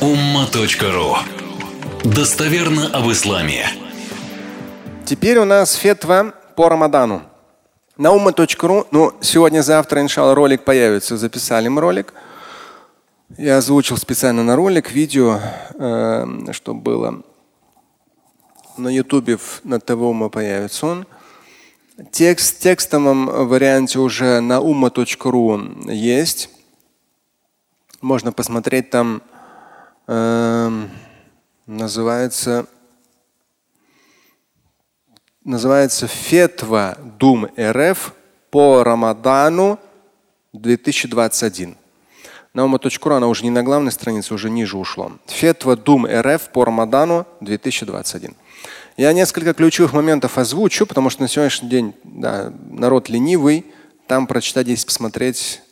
umma.ru Достоверно об исламе. Теперь у нас фетва по Рамадану. На umma.ru, ну, сегодня-завтра, иншалла, ролик появится. Записали мы ролик. Я озвучил специально на ролик видео, э, чтобы было. На ютубе, на ТВ появится он. Текст в текстовом варианте уже на umma.ru есть. Можно посмотреть там. Э, называется называется Фетва Дум РФ по Рамадану 2021. На ума.ру она уже не на главной странице, уже ниже ушло. Фетва Дум РФ по Рамадану 2021. Я несколько ключевых моментов озвучу, потому что на сегодняшний день да, народ ленивый. Там прочитать, здесь посмотреть,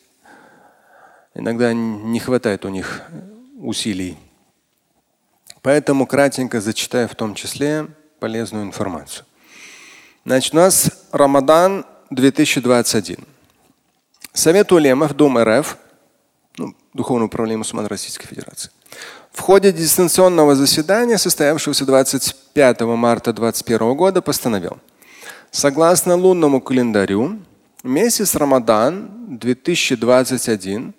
иногда не хватает у них усилий. Поэтому кратенько зачитаю в том числе полезную информацию. Значит, у нас Рамадан 2021. Совет улемов Дом РФ, ну, Духовное управление мусульман Российской Федерации, в ходе дистанционного заседания, состоявшегося 25 марта 2021 года, постановил, согласно лунному календарю, месяц Рамадан 2021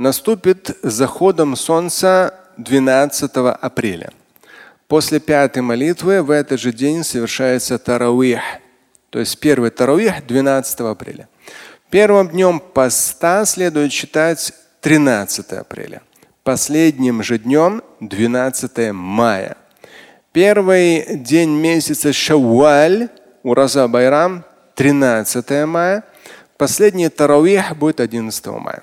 наступит заходом солнца 12 апреля. После пятой молитвы в этот же день совершается таравих. То есть первый таравих 12 апреля. Первым днем поста следует считать 13 апреля. Последним же днем 12 мая. Первый день месяца Шавваль, Ураза Байрам, 13 мая. Последний Таравих будет 11 мая.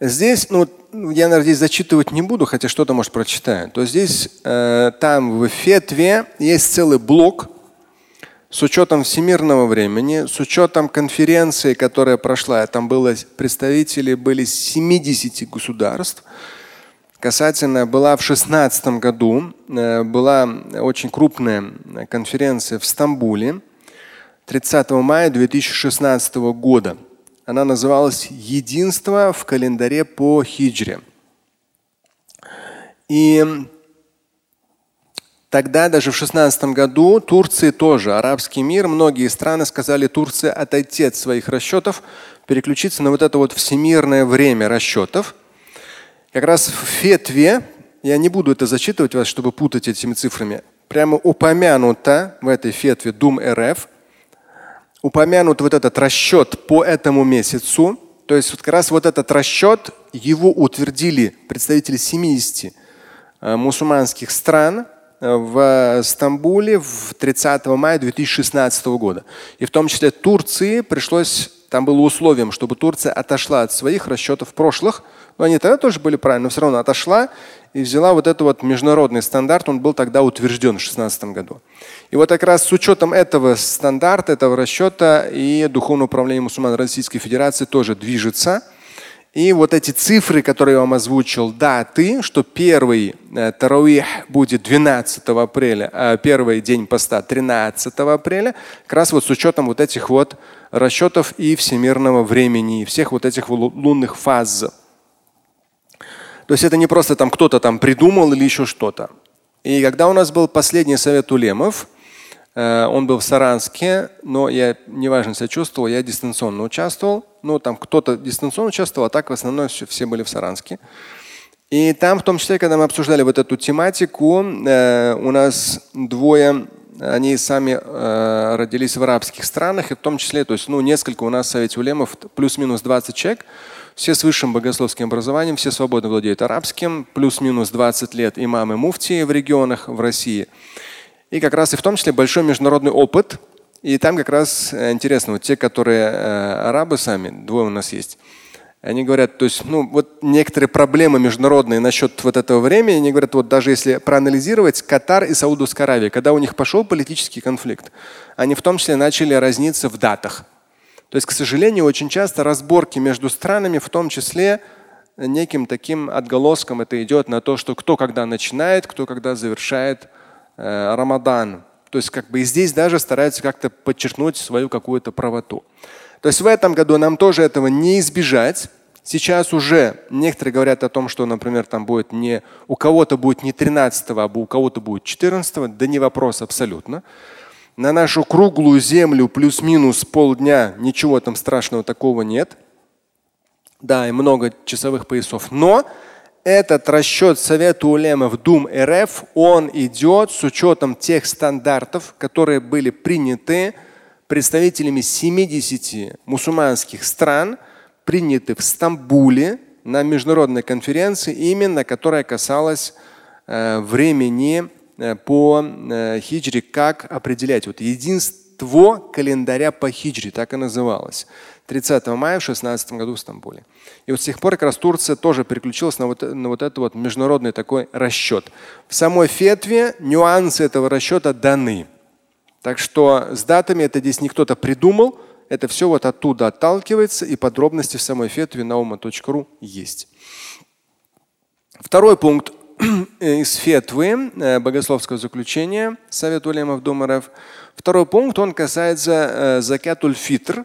Здесь, ну, я, наверное, здесь зачитывать не буду, хотя что-то, может, прочитаю. То здесь, э, там в фетве есть целый блок с учетом всемирного времени, с учетом конференции, которая прошла. Там было представители были 70 государств. Касательно была в 2016 году, э, была очень крупная конференция в Стамбуле 30 мая 2016 года. Она называлась «Единство в календаре по хиджре». И тогда, даже в 16 году, Турции тоже, арабский мир, многие страны сказали Турции отойти от своих расчетов, переключиться на вот это вот всемирное время расчетов. Как раз в фетве, я не буду это зачитывать вас, чтобы путать этими цифрами, прямо упомянуто в этой фетве Дум РФ – упомянут вот этот расчет по этому месяцу. То есть вот как раз вот этот расчет, его утвердили представители 70 э, мусульманских стран э, в Стамбуле в 30 мая 2016 года. И в том числе Турции пришлось, там было условием, чтобы Турция отошла от своих расчетов прошлых, они тогда тоже были правильно, но все равно отошла и взяла вот этот вот международный стандарт, он был тогда утвержден в 2016 году. И вот как раз с учетом этого стандарта, этого расчета и Духовное управление мусульман Российской Федерации тоже движется. И вот эти цифры, которые я вам озвучил, даты, что первый э, таравих будет 12 апреля, а первый день поста 13 апреля, как раз вот с учетом вот этих вот расчетов и всемирного времени, и всех вот этих лунных фаз. То есть это не просто там кто-то там придумал или еще что-то. И когда у нас был последний совет улемов, э, он был в Саранске, но я неважно себя чувствовал, я дистанционно участвовал. Ну, там кто-то дистанционно участвовал, а так в основном все, все были в Саранске. И там, в том числе, когда мы обсуждали вот эту тематику, э, у нас двое, они сами э, родились в арабских странах, и в том числе, то есть, ну, несколько у нас в Совете Улемов, плюс-минус 20 человек, все с высшим богословским образованием, все свободно владеют арабским, плюс-минус 20 лет имамы муфтии в регионах в России. И как раз и в том числе большой международный опыт. И там как раз э, интересно, вот те, которые э, арабы сами, двое у нас есть, они говорят, то есть, ну, вот некоторые проблемы международные насчет вот этого времени, они говорят, вот даже если проанализировать Катар и Саудовская Аравия, когда у них пошел политический конфликт, они в том числе начали разниться в датах. То есть, к сожалению, очень часто разборки между странами, в том числе неким таким отголоском это идет на то, что кто когда начинает, кто когда завершает э, Рамадан. То есть как бы и здесь даже стараются как-то подчеркнуть свою какую-то правоту. То есть в этом году нам тоже этого не избежать. Сейчас уже некоторые говорят о том, что, например, там будет не у кого-то будет не 13, а у кого-то будет 14. Да не вопрос абсолютно. На нашу круглую землю плюс-минус полдня ничего там страшного такого нет. Да, и много часовых поясов. Но этот расчет Совета Улемов Дум РФ, он идет с учетом тех стандартов, которые были приняты представителями 70 мусульманских стран – приняты в Стамбуле на международной конференции, именно которая касалась э, времени э, по э, хиджре, как определять. Вот единство календаря по хиджре, так и называлось. 30 мая в 16 году в Стамбуле. И вот с тех пор как раз Турция тоже переключилась на вот, на вот этот вот международный такой расчет. В самой фетве нюансы этого расчета даны. Так что с датами это здесь не кто-то придумал, это все вот оттуда отталкивается, и подробности в самой фетве наuma.ру есть. Второй пункт из фетвы э, богословского заключения Совет Улемов Думаров. Второй пункт, он касается э, закятуль фитр.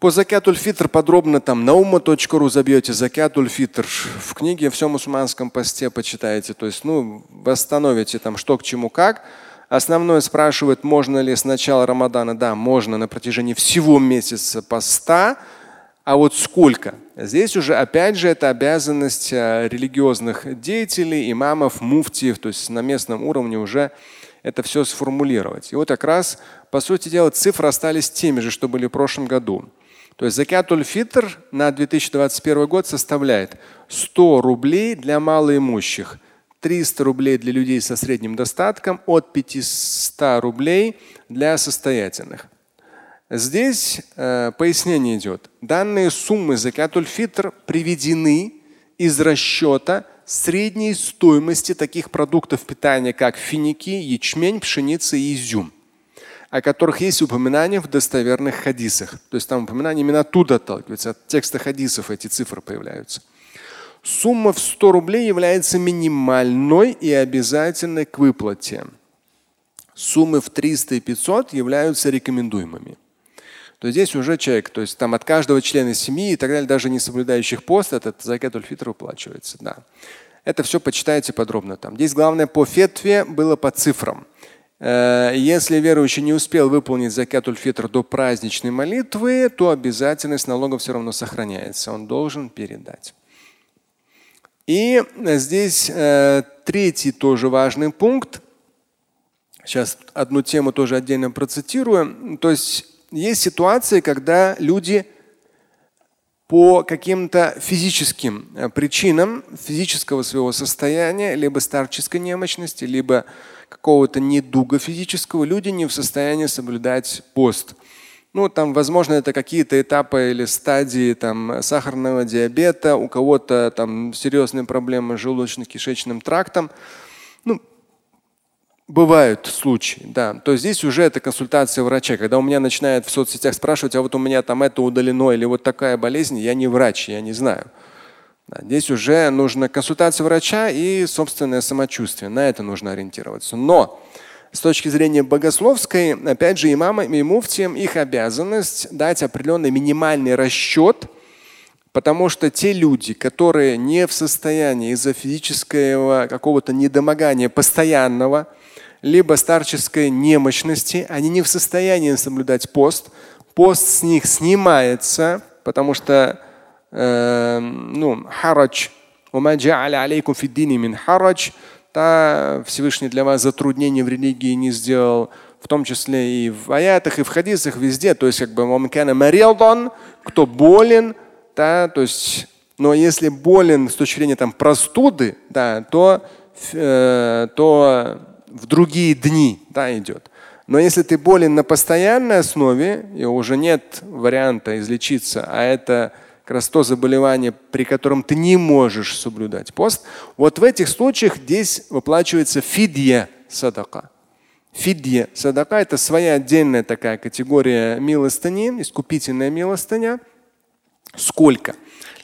По закятуль фитр подробно там наума.ру забьете закятуль фитр. В книге «Все мусульманском посте» почитаете. То есть, ну, восстановите там что к чему как. Основное спрашивает, можно ли с начала Рамадана. Да, можно на протяжении всего месяца поста. А вот сколько? Здесь уже, опять же, это обязанность э, религиозных деятелей, имамов, муфтиев, то есть на местном уровне уже это все сформулировать. И вот как раз, по сути дела, цифры остались теми же, что были в прошлом году. То есть закятуль фитр на 2021 год составляет 100 рублей для малоимущих – 300 рублей для людей со средним достатком, от 500 рублей для состоятельных. Здесь э, пояснение идет. Данные суммы закатуль фитр приведены из расчета средней стоимости таких продуктов питания, как финики, ячмень, пшеница и изюм, о которых есть упоминания в достоверных хадисах. То есть там упоминания именно оттуда отталкиваются, от текста хадисов эти цифры появляются. Сумма в 100 рублей является минимальной и обязательной к выплате. Суммы в 300 и 500 являются рекомендуемыми. То здесь уже человек, то есть там от каждого члена семьи и так далее, даже не соблюдающих пост, этот закат фитр выплачивается. Да. Это все почитайте подробно там. Здесь главное по фетве было по цифрам. Э, если верующий не успел выполнить закатуль фитр до праздничной молитвы, то обязательность налога все равно сохраняется. Он должен передать. И здесь э, третий тоже важный пункт. Сейчас одну тему тоже отдельно процитирую. То есть есть ситуации, когда люди по каким-то физическим э, причинам физического своего состояния, либо старческой немощности, либо какого-то недуга физического, люди не в состоянии соблюдать пост. Ну, там, возможно, это какие-то этапы или стадии там, сахарного диабета, у кого-то там серьезные проблемы с желудочно-кишечным трактом. Ну, бывают случаи, да. То есть здесь уже это консультация врача. Когда у меня начинают в соцсетях спрашивать, а вот у меня там это удалено или вот такая болезнь, я не врач, я не знаю. Да, здесь уже нужна консультация врача и собственное самочувствие. На это нужно ориентироваться. Но с точки зрения богословской, опять же, имамам и муфтиям их обязанность дать определенный минимальный расчет, потому что те люди, которые не в состоянии из-за физического какого-то недомогания постоянного, либо старческой немощности, они не в состоянии соблюдать пост. Пост с них снимается, потому что э, ну, харадж, та Всевышний для вас затруднений в религии не сделал, в том числе и в аятах, и в хадисах, везде. То есть как бы кто болен, да, то есть, но если болен с точки зрения там, простуды, да, то, э, то в другие дни да, идет. Но если ты болен на постоянной основе, и уже нет варианта излечиться, а это как раз то заболевание, при котором ты не можешь соблюдать пост, вот в этих случаях здесь выплачивается фидья садака. Фидья садака – это своя отдельная такая категория милостыни, искупительная милостыня. Сколько?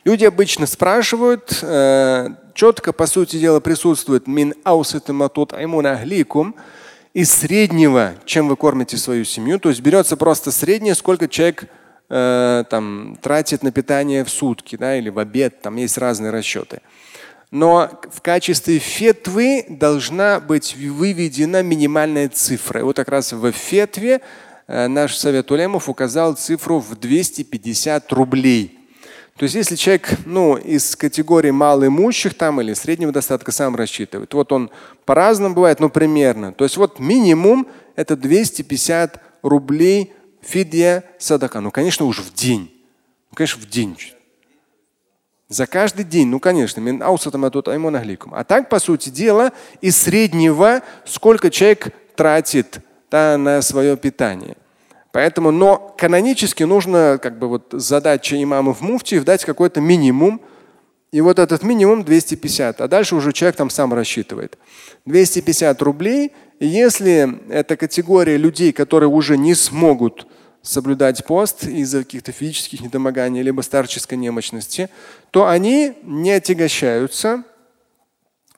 Люди обычно спрашивают, э, четко, по сути дела, присутствует мин из среднего, чем вы кормите свою семью. То есть берется просто среднее, сколько человек э, там, тратит на питание в сутки да, или в обед, там есть разные расчеты. Но в качестве фетвы должна быть выведена минимальная цифра. И вот как раз в фетве э, наш совет улемов указал цифру в 250 рублей. То есть если человек ну, из категории малоимущих там, или среднего достатка сам рассчитывает, вот он по-разному бывает, но примерно. То есть вот минимум это 250 рублей фидия садака. Ну, конечно, уж в день. Ну, конечно, в день. За каждый день, ну конечно, а так, по сути дела, из среднего, сколько человек тратит да, на свое питание. Поэтому, но канонически нужно как бы вот задача имамов муфтиев дать какой-то минимум. И вот этот минимум 250, а дальше уже человек там сам рассчитывает. 250 рублей. Если это категория людей, которые уже не смогут соблюдать пост из-за каких-то физических недомоганий либо старческой немощности, то они не отягощаются,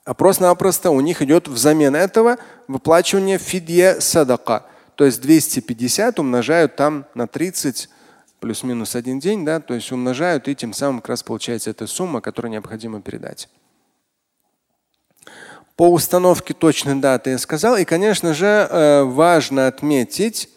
а просто-напросто у них идет взамен этого выплачивание фидья садака – то есть 250 умножают там на 30 плюс-минус один день, да, то есть умножают, и тем самым как раз получается эта сумма, которую необходимо передать. По установке точной даты я сказал. И, конечно же, э, важно отметить,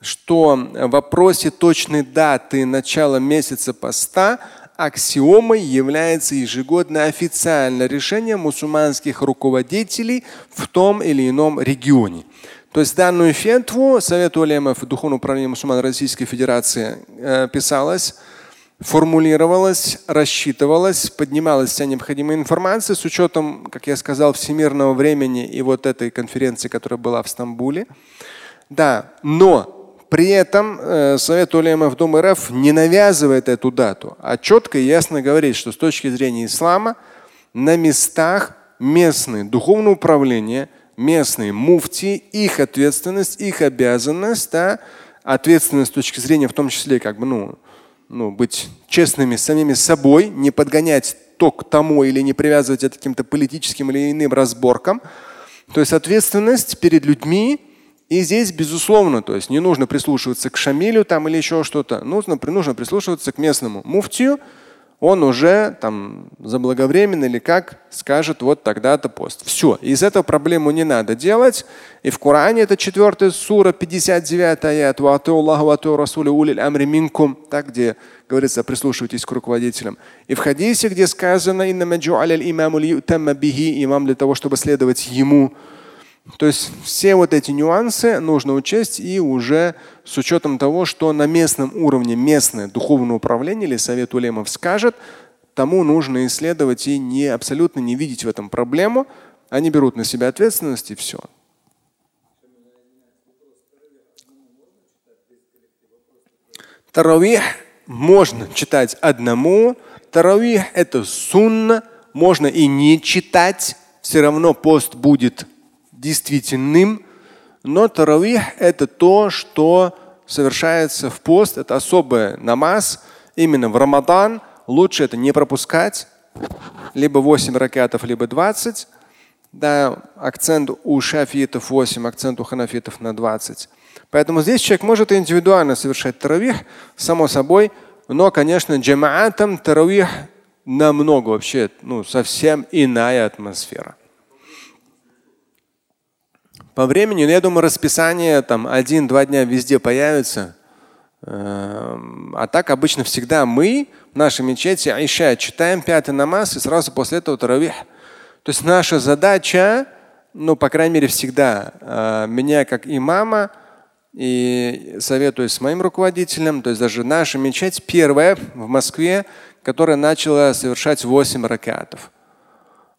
что в вопросе точной даты начала месяца поста аксиомой является ежегодное официальное решение мусульманских руководителей в том или ином регионе. То есть данную фетву Совет улемов Духовного управления мусульман Российской Федерации э, писалась, формулировалась, рассчитывалась, поднималась вся необходимая информация с учетом, как я сказал, всемирного времени и вот этой конференции, которая была в Стамбуле. Да, но при этом э, Совет улемов Думы РФ не навязывает эту дату, а четко и ясно говорит, что с точки зрения ислама на местах местные духовное управление – местные муфти, их ответственность, их обязанность, да, ответственность с точки зрения в том числе как бы, ну, ну, быть честными с самими собой, не подгонять то к тому или не привязывать это к каким-то политическим или иным разборкам. То есть ответственность перед людьми. И здесь, безусловно, то есть не нужно прислушиваться к Шамилю там или еще что-то. Нужно, нужно прислушиваться к местному муфтию, он уже там заблаговременно или как скажет вот тогда-то пост. Все. Из этого проблему не надо делать. И в Коране это 4 сура, 59 аят. Так, где говорится, прислушивайтесь к руководителям. И в хадисе, где сказано, имам для того, чтобы следовать ему. То есть все вот эти нюансы нужно учесть и уже с учетом того, что на местном уровне местное духовное управление или совет улемов скажет, тому нужно исследовать и не абсолютно не видеть в этом проблему. Они берут на себя ответственность и все. Таравих можно читать одному. Таравих это сунна. Можно и не читать. Все равно пост будет действительным, но таравих – это то, что совершается в пост, это особый намаз. Именно в Рамадан лучше это не пропускать, либо 8 ракетов, либо 20. Да, акцент у шафитов 8, акцент у ханафитов на 20. Поэтому здесь человек может индивидуально совершать таравих, само собой, но, конечно, джамаатом таравих намного вообще, ну, совсем иная атмосфера. По времени, ну, я думаю, расписание там один-два дня везде появится. Эм, а так обычно всегда мы в нашей мечети Айша читаем пятый намаз и сразу после этого таравих. То есть наша задача, ну, по крайней мере, всегда э, меня как имама и советую с моим руководителем, то есть даже наша мечеть первая в Москве, которая начала совершать 8 ракатов.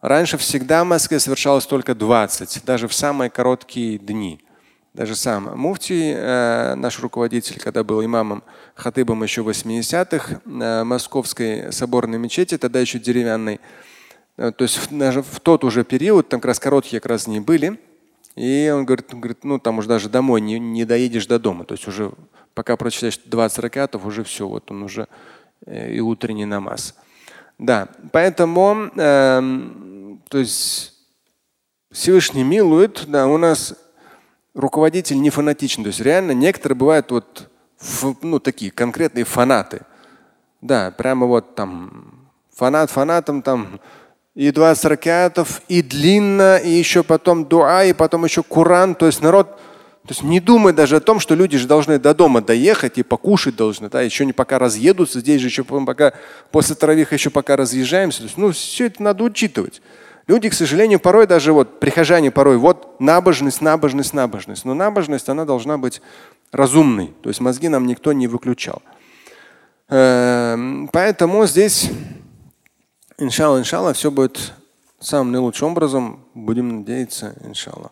Раньше всегда в Москве совершалось только 20, даже в самые короткие дни. Даже сам Муфти, э, наш руководитель, когда был имамом хатыбом еще в 80-х э, Московской соборной мечети, тогда еще деревянной, э, то есть даже в тот уже период, там как раз короткие как раз не были, и он говорит, говорит, ну там уже даже домой не, не доедешь до дома. То есть уже пока прочитаешь 20 ракатов, уже все, вот он уже э, и утренний намаз. Да, поэтому э, то есть Всевышний милует, да, у нас руководитель не фанатичный. То есть реально некоторые бывают вот ну, такие конкретные фанаты. Да, прямо вот там фанат фанатом там и 20 ракетов, и длинно, и еще потом дуа, и потом еще Куран. То есть народ то есть не думай даже о том, что люди же должны до дома доехать и покушать должны, да, еще не пока разъедутся, здесь же еще пока после травих еще пока разъезжаемся. То есть, ну, все это надо учитывать. Люди, к сожалению, порой даже вот прихожане порой вот набожность, набожность, набожность. Но набожность, она должна быть разумной. То есть мозги нам никто не выключал. Эм, поэтому здесь, иншалла, иншалла, все будет самым наилучшим образом. Будем надеяться, иншалла.